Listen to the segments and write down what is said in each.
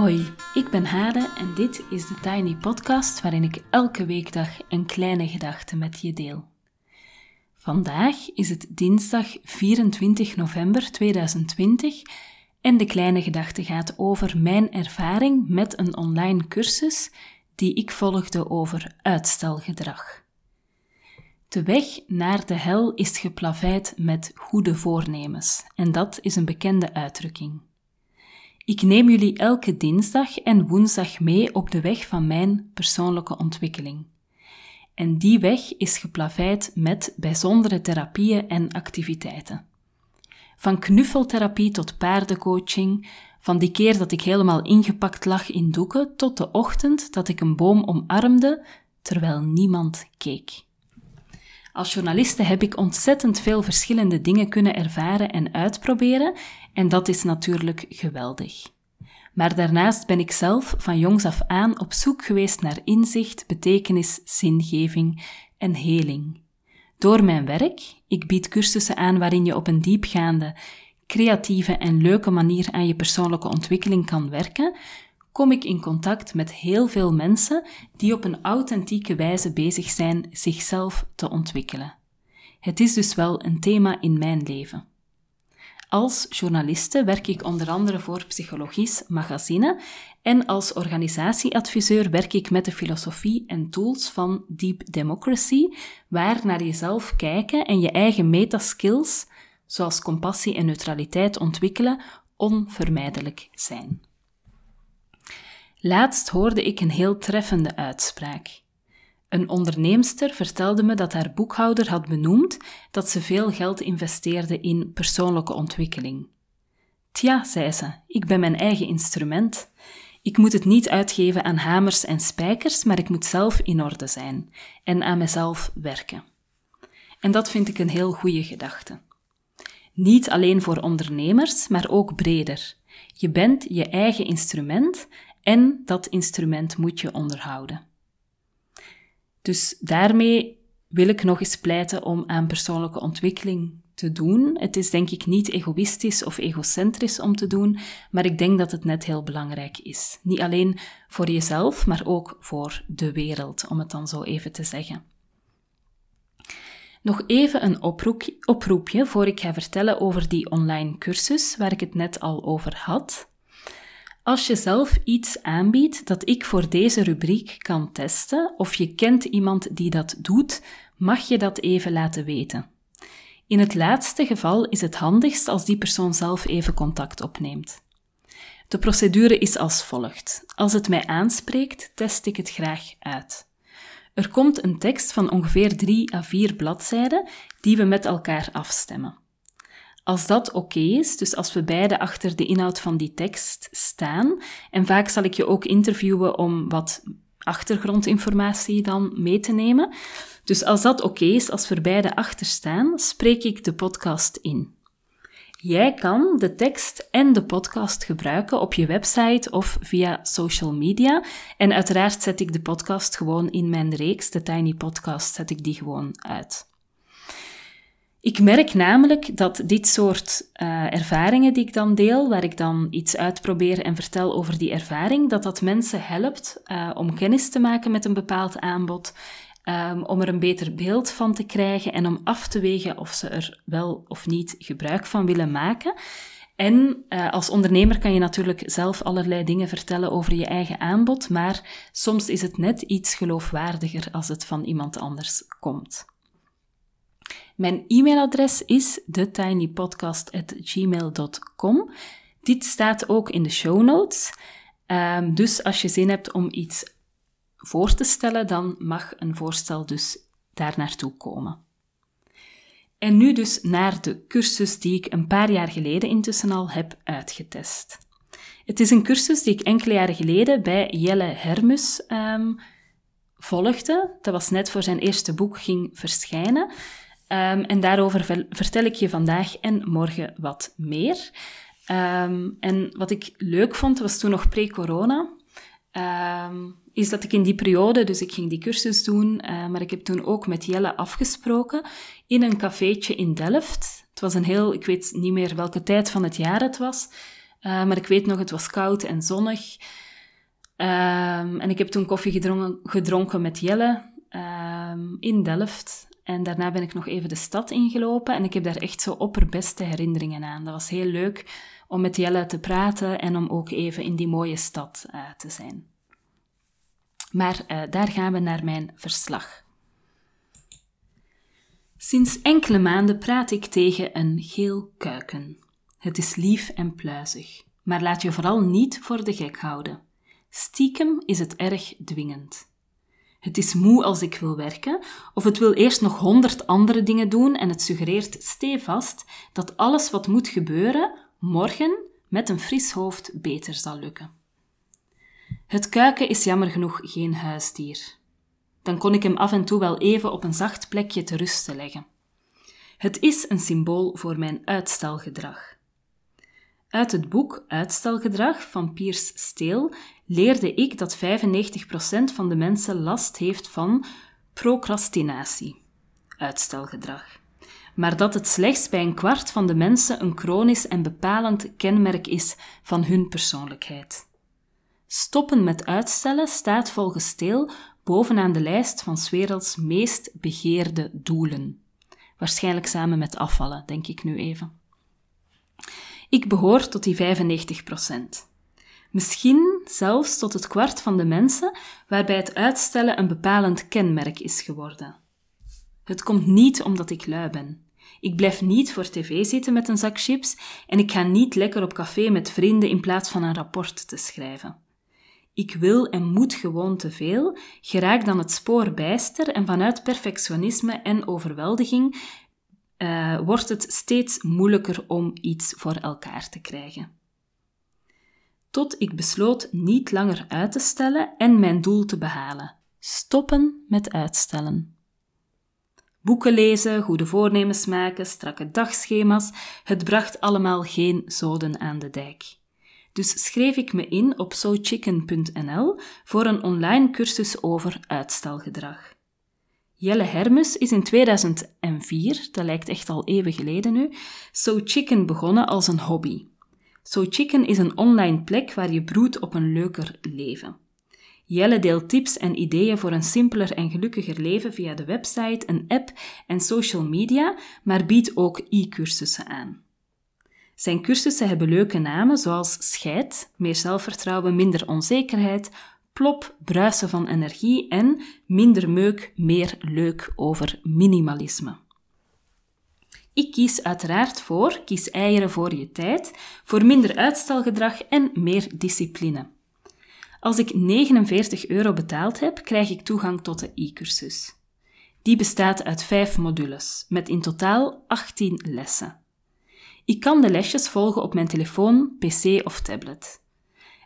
Hoi, ik ben Hade en dit is de Tiny Podcast waarin ik elke weekdag een kleine gedachte met je deel. Vandaag is het dinsdag 24 november 2020 en de kleine gedachte gaat over mijn ervaring met een online cursus die ik volgde over uitstelgedrag. De weg naar de hel is geplaveid met goede voornemens en dat is een bekende uitdrukking. Ik neem jullie elke dinsdag en woensdag mee op de weg van mijn persoonlijke ontwikkeling. En die weg is geplaveid met bijzondere therapieën en activiteiten. Van knuffeltherapie tot paardencoaching, van die keer dat ik helemaal ingepakt lag in doeken tot de ochtend dat ik een boom omarmde terwijl niemand keek. Als journaliste heb ik ontzettend veel verschillende dingen kunnen ervaren en uitproberen, en dat is natuurlijk geweldig. Maar daarnaast ben ik zelf van jongs af aan op zoek geweest naar inzicht, betekenis, zingeving en heling. Door mijn werk, ik bied cursussen aan waarin je op een diepgaande, creatieve en leuke manier aan je persoonlijke ontwikkeling kan werken, kom ik in contact met heel veel mensen die op een authentieke wijze bezig zijn zichzelf te ontwikkelen. Het is dus wel een thema in mijn leven. Als journaliste werk ik onder andere voor Psychologisch Magazine en als organisatieadviseur werk ik met de filosofie en tools van Deep Democracy, waar naar jezelf kijken en je eigen metaskills, zoals compassie en neutraliteit ontwikkelen, onvermijdelijk zijn. Laatst hoorde ik een heel treffende uitspraak. Een onderneemster vertelde me dat haar boekhouder had benoemd dat ze veel geld investeerde in persoonlijke ontwikkeling. Tja, zei ze, ik ben mijn eigen instrument. Ik moet het niet uitgeven aan hamers en spijkers, maar ik moet zelf in orde zijn en aan mezelf werken. En dat vind ik een heel goede gedachte. Niet alleen voor ondernemers, maar ook breder. Je bent je eigen instrument en dat instrument moet je onderhouden. Dus daarmee wil ik nog eens pleiten om aan persoonlijke ontwikkeling te doen. Het is denk ik niet egoïstisch of egocentrisch om te doen, maar ik denk dat het net heel belangrijk is. Niet alleen voor jezelf, maar ook voor de wereld, om het dan zo even te zeggen. Nog even een oproepje voor ik ga vertellen over die online cursus waar ik het net al over had. Als je zelf iets aanbiedt dat ik voor deze rubriek kan testen, of je kent iemand die dat doet, mag je dat even laten weten. In het laatste geval is het handigst als die persoon zelf even contact opneemt. De procedure is als volgt. Als het mij aanspreekt, test ik het graag uit. Er komt een tekst van ongeveer 3 à 4 bladzijden die we met elkaar afstemmen. Als dat oké is, dus als we beide achter de inhoud van die tekst staan, en vaak zal ik je ook interviewen om wat achtergrondinformatie dan mee te nemen. Dus als dat oké is, als we beide achter staan, spreek ik de podcast in. Jij kan de tekst en de podcast gebruiken op je website of via social media. En uiteraard zet ik de podcast gewoon in mijn reeks, de Tiny Podcast, zet ik die gewoon uit. Ik merk namelijk dat dit soort uh, ervaringen die ik dan deel, waar ik dan iets uitprobeer en vertel over die ervaring, dat dat mensen helpt uh, om kennis te maken met een bepaald aanbod, um, om er een beter beeld van te krijgen en om af te wegen of ze er wel of niet gebruik van willen maken. En uh, als ondernemer kan je natuurlijk zelf allerlei dingen vertellen over je eigen aanbod, maar soms is het net iets geloofwaardiger als het van iemand anders komt. Mijn e-mailadres is thetinypodcast.gmail.com. Dit staat ook in de show notes. Um, dus als je zin hebt om iets voor te stellen, dan mag een voorstel dus daar naartoe komen. En nu dus naar de cursus die ik een paar jaar geleden intussen al heb uitgetest. Het is een cursus die ik enkele jaren geleden bij Jelle Hermus um, volgde. Dat was net voor zijn eerste boek ging verschijnen. Um, en daarover vertel ik je vandaag en morgen wat meer. Um, en wat ik leuk vond, was toen nog pre-corona, um, is dat ik in die periode, dus ik ging die cursus doen, uh, maar ik heb toen ook met Jelle afgesproken in een cafeetje in Delft. Het was een heel, ik weet niet meer welke tijd van het jaar het was, Uh, maar ik weet nog, het was koud en zonnig. En ik heb toen koffie gedronken, gedronken met Jelle in Delft. En daarna ben ik nog even de stad ingelopen en ik heb daar echt zo opperbeste herinneringen aan. Dat was heel leuk om met Jelle te praten en om ook even in die mooie stad uh, te zijn. Maar uh, daar gaan we naar mijn verslag. Sinds enkele maanden praat ik tegen een geel kuiken. Het is lief en pluizig, maar laat je vooral niet voor de gek houden. Stiekem is het erg dwingend. Het is moe als ik wil werken, of het wil eerst nog honderd andere dingen doen en het suggereert stevast dat alles wat moet gebeuren morgen met een fris hoofd beter zal lukken. Het kuiken is jammer genoeg geen huisdier. Dan kon ik hem af en toe wel even op een zacht plekje te rusten leggen. Het is een symbool voor mijn uitstelgedrag. Uit het boek Uitstelgedrag van Piers Steel leerde ik dat 95% van de mensen last heeft van procrastinatie, uitstelgedrag. Maar dat het slechts bij een kwart van de mensen een chronisch en bepalend kenmerk is van hun persoonlijkheid. Stoppen met uitstellen staat volgens Steel bovenaan de lijst van 's werelds meest begeerde doelen. Waarschijnlijk samen met afvallen, denk ik nu even. Ik behoor tot die 95 Misschien zelfs tot het kwart van de mensen waarbij het uitstellen een bepalend kenmerk is geworden. Het komt niet omdat ik lui ben. Ik blijf niet voor tv zitten met een zak chips en ik ga niet lekker op café met vrienden in plaats van een rapport te schrijven. Ik wil en moet gewoon te veel, geraak dan het spoor bijster en vanuit perfectionisme en overweldiging uh, wordt het steeds moeilijker om iets voor elkaar te krijgen. Tot ik besloot niet langer uit te stellen en mijn doel te behalen. Stoppen met uitstellen. Boeken lezen, goede voornemens maken, strakke dagschema's, het bracht allemaal geen zoden aan de dijk. Dus schreef ik me in op sochicken.nl voor een online cursus over uitstelgedrag. Jelle Hermes is in 2004, dat lijkt echt al even geleden nu, So Chicken begonnen als een hobby. So Chicken is een online plek waar je broedt op een leuker leven. Jelle deelt tips en ideeën voor een simpeler en gelukkiger leven via de website, een app en social media, maar biedt ook e-cursussen aan. Zijn cursussen hebben leuke namen zoals Scheid, meer zelfvertrouwen, minder onzekerheid, plop, bruisen van energie en minder meuk, meer leuk over minimalisme. Ik kies uiteraard voor, kies eieren voor je tijd, voor minder uitstelgedrag en meer discipline. Als ik 49 euro betaald heb, krijg ik toegang tot de e-cursus. Die bestaat uit vijf modules, met in totaal 18 lessen. Ik kan de lesjes volgen op mijn telefoon, pc of tablet.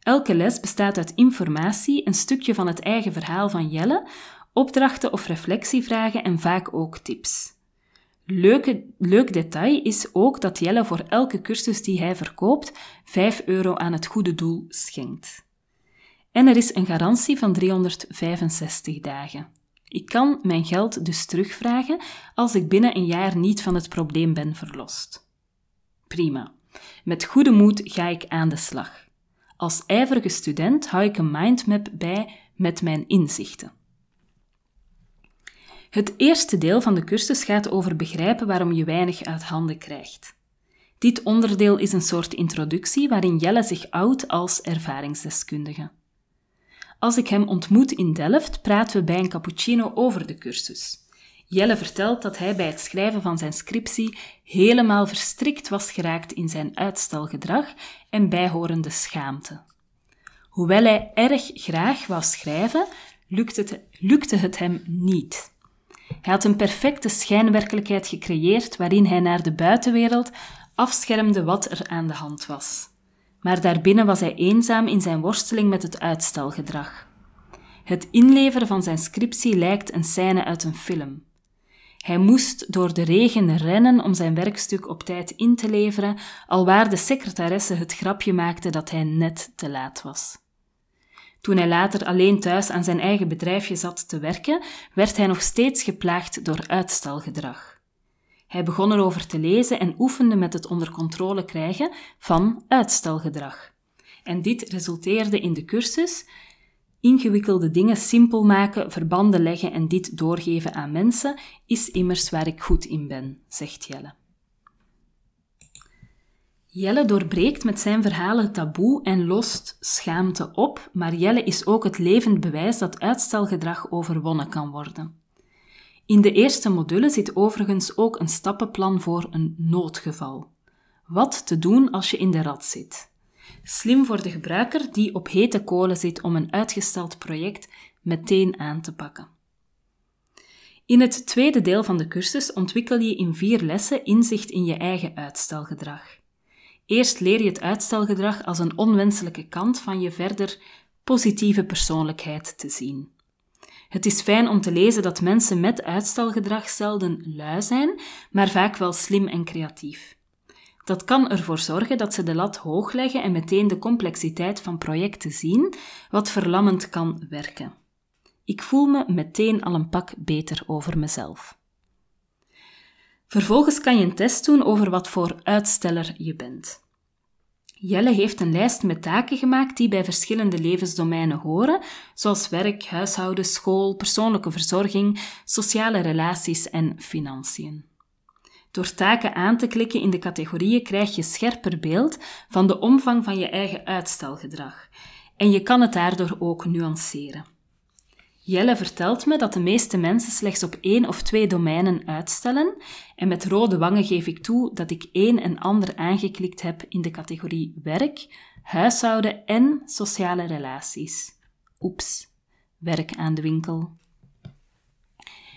Elke les bestaat uit informatie, een stukje van het eigen verhaal van Jelle, opdrachten of reflectievragen en vaak ook tips. Leuke, leuk detail is ook dat Jelle voor elke cursus die hij verkoopt 5 euro aan het goede doel schenkt. En er is een garantie van 365 dagen. Ik kan mijn geld dus terugvragen als ik binnen een jaar niet van het probleem ben verlost. Prima. Met goede moed ga ik aan de slag. Als ijverige student hou ik een mindmap bij met mijn inzichten. Het eerste deel van de cursus gaat over begrijpen waarom je weinig uit handen krijgt. Dit onderdeel is een soort introductie waarin Jelle zich oudt als ervaringsdeskundige. Als ik hem ontmoet in Delft, praten we bij een cappuccino over de cursus. Jelle vertelt dat hij bij het schrijven van zijn scriptie helemaal verstrikt was geraakt in zijn uitstelgedrag en bijhorende schaamte. Hoewel hij erg graag wou schrijven, lukte het, lukte het hem niet. Hij had een perfecte schijnwerkelijkheid gecreëerd waarin hij naar de buitenwereld afschermde wat er aan de hand was. Maar daarbinnen was hij eenzaam in zijn worsteling met het uitstelgedrag. Het inleveren van zijn scriptie lijkt een scène uit een film. Hij moest door de regen rennen om zijn werkstuk op tijd in te leveren, alwaar de secretaresse het grapje maakte dat hij net te laat was. Toen hij later alleen thuis aan zijn eigen bedrijfje zat te werken, werd hij nog steeds geplaagd door uitstelgedrag. Hij begon erover te lezen en oefende met het onder controle krijgen van uitstelgedrag. En dit resulteerde in de cursus Ingewikkelde dingen simpel maken, verbanden leggen en dit doorgeven aan mensen is immers waar ik goed in ben, zegt Jelle. Jelle doorbreekt met zijn verhalen taboe en lost schaamte op, maar Jelle is ook het levend bewijs dat uitstelgedrag overwonnen kan worden. In de eerste module zit overigens ook een stappenplan voor een noodgeval. Wat te doen als je in de rat zit. Slim voor de gebruiker die op hete kolen zit om een uitgesteld project meteen aan te pakken. In het tweede deel van de cursus ontwikkel je in vier lessen inzicht in je eigen uitstelgedrag. Eerst leer je het uitstelgedrag als een onwenselijke kant van je verder positieve persoonlijkheid te zien. Het is fijn om te lezen dat mensen met uitstelgedrag zelden lui zijn, maar vaak wel slim en creatief. Dat kan ervoor zorgen dat ze de lat hoog leggen en meteen de complexiteit van projecten zien, wat verlammend kan werken. Ik voel me meteen al een pak beter over mezelf. Vervolgens kan je een test doen over wat voor uitsteller je bent. Jelle heeft een lijst met taken gemaakt die bij verschillende levensdomeinen horen, zoals werk, huishouden, school, persoonlijke verzorging, sociale relaties en financiën. Door taken aan te klikken in de categorieën krijg je scherper beeld van de omvang van je eigen uitstelgedrag en je kan het daardoor ook nuanceren. Jelle vertelt me dat de meeste mensen slechts op één of twee domeinen uitstellen en met rode wangen geef ik toe dat ik één en ander aangeklikt heb in de categorie werk, huishouden en sociale relaties. Oeps, werk aan de winkel.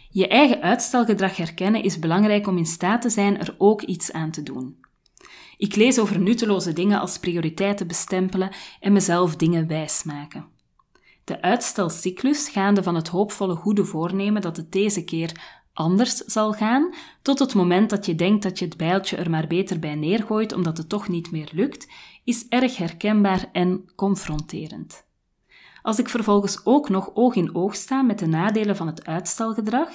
Je eigen uitstelgedrag herkennen is belangrijk om in staat te zijn er ook iets aan te doen. Ik lees over nutteloze dingen als prioriteiten bestempelen en mezelf dingen wijsmaken. De uitstelcyclus, gaande van het hoopvolle goede voornemen dat het deze keer anders zal gaan, tot het moment dat je denkt dat je het bijltje er maar beter bij neergooit omdat het toch niet meer lukt, is erg herkenbaar en confronterend. Als ik vervolgens ook nog oog in oog sta met de nadelen van het uitstelgedrag,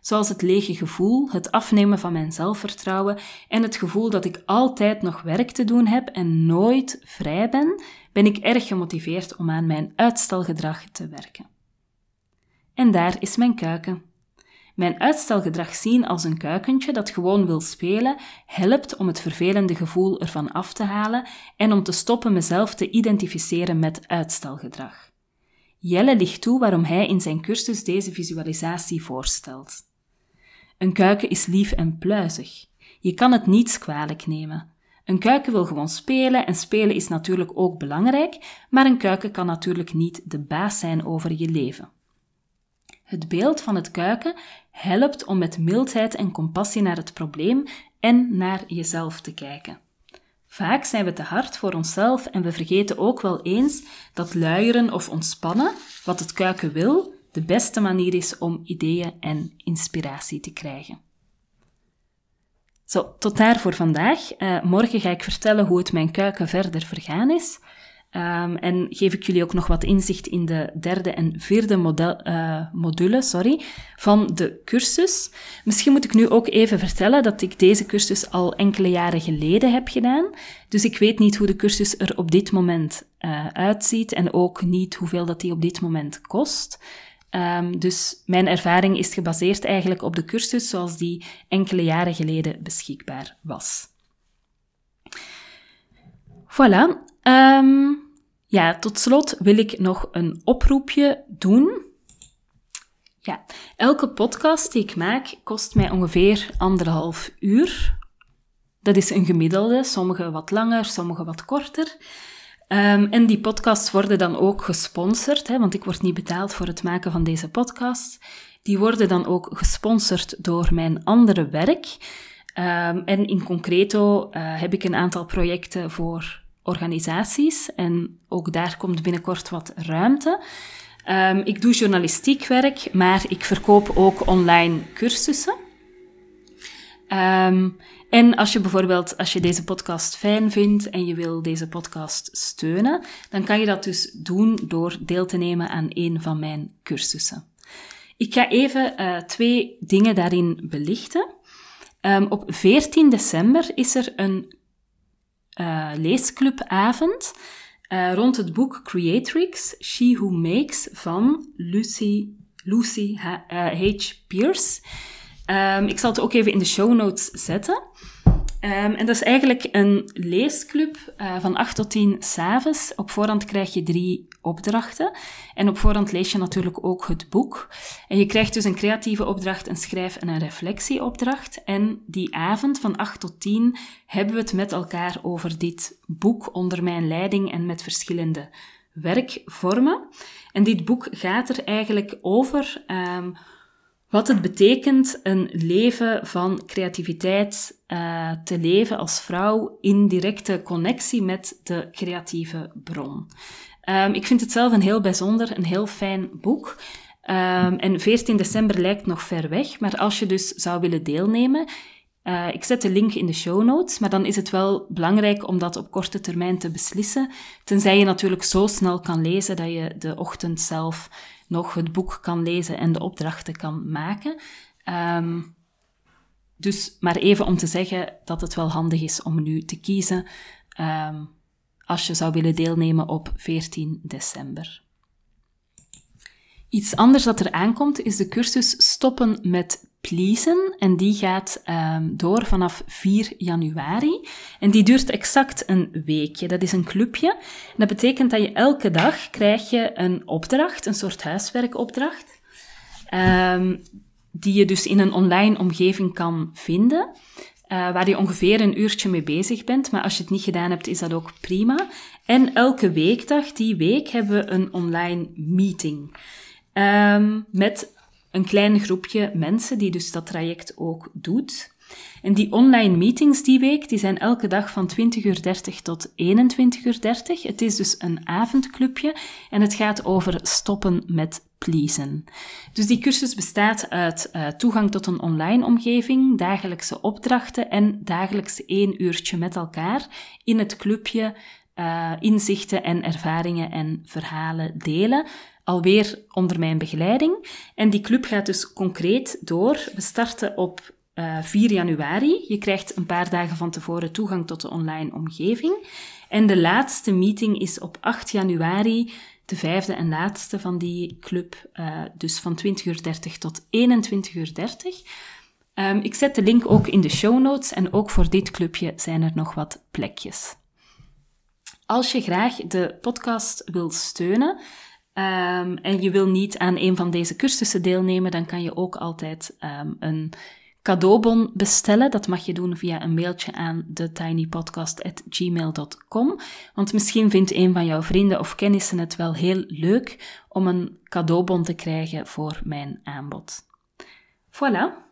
zoals het lege gevoel, het afnemen van mijn zelfvertrouwen en het gevoel dat ik altijd nog werk te doen heb en nooit vrij ben, ben ik erg gemotiveerd om aan mijn uitstelgedrag te werken. En daar is mijn kuiken. Mijn uitstelgedrag zien als een kuikentje dat gewoon wil spelen, helpt om het vervelende gevoel ervan af te halen en om te stoppen mezelf te identificeren met uitstelgedrag. Jelle ligt toe waarom hij in zijn cursus deze visualisatie voorstelt. Een kuiken is lief en pluizig. Je kan het niets kwalijk nemen. Een kuiken wil gewoon spelen en spelen is natuurlijk ook belangrijk, maar een kuiken kan natuurlijk niet de baas zijn over je leven. Het beeld van het kuiken helpt om met mildheid en compassie naar het probleem en naar jezelf te kijken. Vaak zijn we te hard voor onszelf en we vergeten ook wel eens dat luieren of ontspannen, wat het kuiken wil, de beste manier is om ideeën en inspiratie te krijgen. Zo, tot daar voor vandaag. Uh, morgen ga ik vertellen hoe het mijn kuiken verder vergaan is. Um, en geef ik jullie ook nog wat inzicht in de derde en vierde model, uh, module sorry, van de cursus. Misschien moet ik nu ook even vertellen dat ik deze cursus al enkele jaren geleden heb gedaan. Dus ik weet niet hoe de cursus er op dit moment uh, uitziet en ook niet hoeveel dat die op dit moment kost. Um, dus mijn ervaring is gebaseerd eigenlijk op de cursus zoals die enkele jaren geleden beschikbaar was. Voilà. Um, ja, tot slot wil ik nog een oproepje doen. Ja, elke podcast die ik maak kost mij ongeveer anderhalf uur. Dat is een gemiddelde, sommige wat langer, sommige wat korter. Um, en die podcasts worden dan ook gesponsord, hè, want ik word niet betaald voor het maken van deze podcast. Die worden dan ook gesponsord door mijn andere werk. Um, en in concreto uh, heb ik een aantal projecten voor organisaties en ook daar komt binnenkort wat ruimte. Um, ik doe journalistiek werk, maar ik verkoop ook online cursussen. Um, en als je bijvoorbeeld, als je deze podcast fijn vindt en je wil deze podcast steunen, dan kan je dat dus doen door deel te nemen aan een van mijn cursussen. Ik ga even uh, twee dingen daarin belichten. Um, op 14 december is er een uh, leesclubavond uh, rond het boek Creatrix, She Who Makes van Lucy, Lucy H. Pierce. Um, ik zal het ook even in de show notes zetten. Um, en dat is eigenlijk een leesclub uh, van 8 tot 10 s'avonds. Op voorhand krijg je drie opdrachten. En op voorhand lees je natuurlijk ook het boek. En je krijgt dus een creatieve opdracht, een schrijf- en een reflectieopdracht. En die avond van 8 tot 10 hebben we het met elkaar over dit boek onder mijn leiding en met verschillende werkvormen. En dit boek gaat er eigenlijk over. Um, wat het betekent een leven van creativiteit uh, te leven als vrouw in directe connectie met de creatieve bron. Um, ik vind het zelf een heel bijzonder, een heel fijn boek. Um, en 14 december lijkt nog ver weg, maar als je dus zou willen deelnemen, uh, ik zet de link in de show notes, maar dan is het wel belangrijk om dat op korte termijn te beslissen. Tenzij je natuurlijk zo snel kan lezen dat je de ochtend zelf nog het boek kan lezen en de opdrachten kan maken. Um, dus maar even om te zeggen dat het wel handig is om nu te kiezen um, als je zou willen deelnemen op 14 december. Iets anders dat er aankomt is de cursus Stoppen met Pleasen. En die gaat um, door vanaf 4 januari. En die duurt exact een weekje. Dat is een clubje. Dat betekent dat je elke dag krijg je een opdracht, een soort huiswerkopdracht. Um, die je dus in een online omgeving kan vinden. Uh, waar je ongeveer een uurtje mee bezig bent. Maar als je het niet gedaan hebt, is dat ook prima. En elke weekdag, die week, hebben we een online meeting. Um, met een klein groepje mensen die dus dat traject ook doet. En die online meetings die week, die zijn elke dag van 20.30 uur tot 21.30 uur. Het is dus een avondclubje en het gaat over stoppen met pleasen. Dus die cursus bestaat uit uh, toegang tot een online omgeving, dagelijkse opdrachten en dagelijks één uurtje met elkaar in het clubje uh, inzichten en ervaringen en verhalen delen alweer onder mijn begeleiding. En die club gaat dus concreet door. We starten op uh, eh, 4 januari. Je krijgt een paar dagen van tevoren toegang tot de online omgeving. En de laatste meeting is op 8 januari, de vijfde en laatste van die club, uh, dus van 20.30 uur tot 21.30 uur. Um, ik zet de link ook in de show notes en ook voor dit clubje zijn er nog wat plekjes. Als je graag de podcast wil steunen, um, en je wil niet aan een van deze cursussen deelnemen, dan kan je ook altijd um, een cadeaubon bestellen. Dat mag je doen via een mailtje aan thetinypodcast.gmail.com. Want misschien vindt een van jouw vrienden of kennissen het wel heel leuk om een cadeaubon te krijgen voor mijn aanbod. Voilà.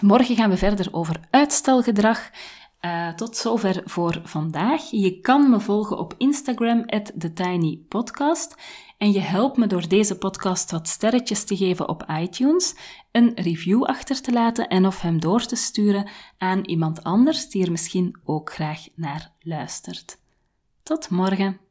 Morgen gaan we verder over uitstelgedrag. Uh, tot zover voor vandaag. Je kan me volgen op Instagram, TheTinyPodcast. En je helpt me door deze podcast wat sterretjes te geven op iTunes, een review achter te laten en of hem door te sturen aan iemand anders die er misschien ook graag naar luistert. Tot morgen.